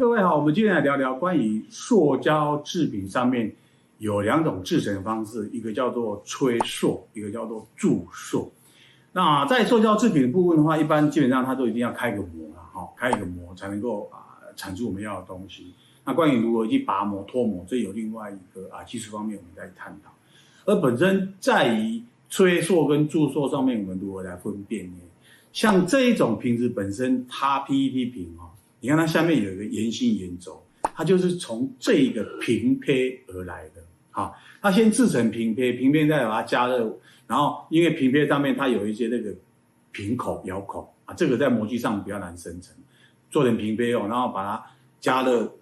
各位好，我们今天来聊聊关于塑胶制品上面有两种制成方式，一个叫做吹塑，一个叫做注塑。那在塑胶制品的部分的话，一般基本上它都一定要开个模了，哈，开一个模才能够啊产出我们要的东西。那关于如何去拔模、脱模，这有另外一个啊技术方面我们再探讨。而本身在于吹塑跟注塑上面，我们如何来分辨呢？像这一种瓶子本身，它 PET 瓶哦，你看它下面有一个圆心圆轴，它就是从这一个瓶胚而来的。好，它先制成瓶胚，瓶胚再把它加热，然后因为瓶胚上面它有一些那个瓶口、咬口啊，这个在模具上比较难生成，做成瓶胚哦，然后把它加热，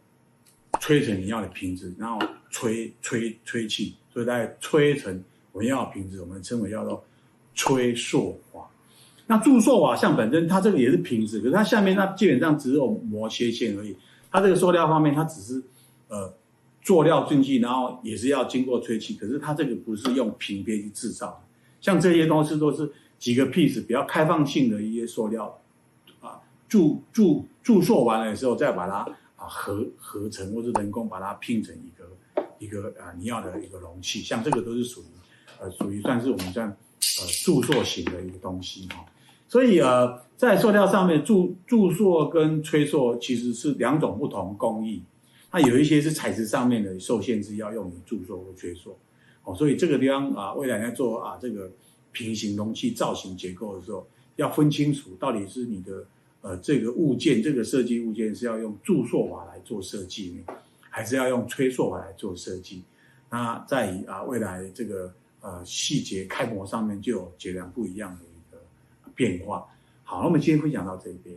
吹成你要的瓶子，然后吹吹吹气，所以再吹成我们要的瓶子，我们称为叫做吹塑法。那注塑瓦像本身它这个也是瓶子，可是它下面它基本上只有磨切线而已。它这个塑料方面，它只是呃做料进去，然后也是要经过吹气。可是它这个不是用瓶胚去制造的，像这些东西都是几个 piece 比较开放性的一些塑料啊，注注注塑完了之后，再把它啊合合成，或是人工把它拼成一个一个啊你要的一个容器。像这个都是属于呃属于算是我们这样呃注塑型的一个东西哈。所以呃，在塑料上面注注塑跟吹塑其实是两种不同工艺。那有一些是材质上面的受限制，要用于注塑或吹塑。哦，所以这个地方啊，未来在做啊这个平行容器造型结构的时候，要分清楚到底是你的呃这个物件这个设计物件是要用注塑法来做设计呢，还是要用吹塑法来做设计？那在啊未来这个呃细节开模上面就有截然不一样的。变化，好，那我们今天分享到这边。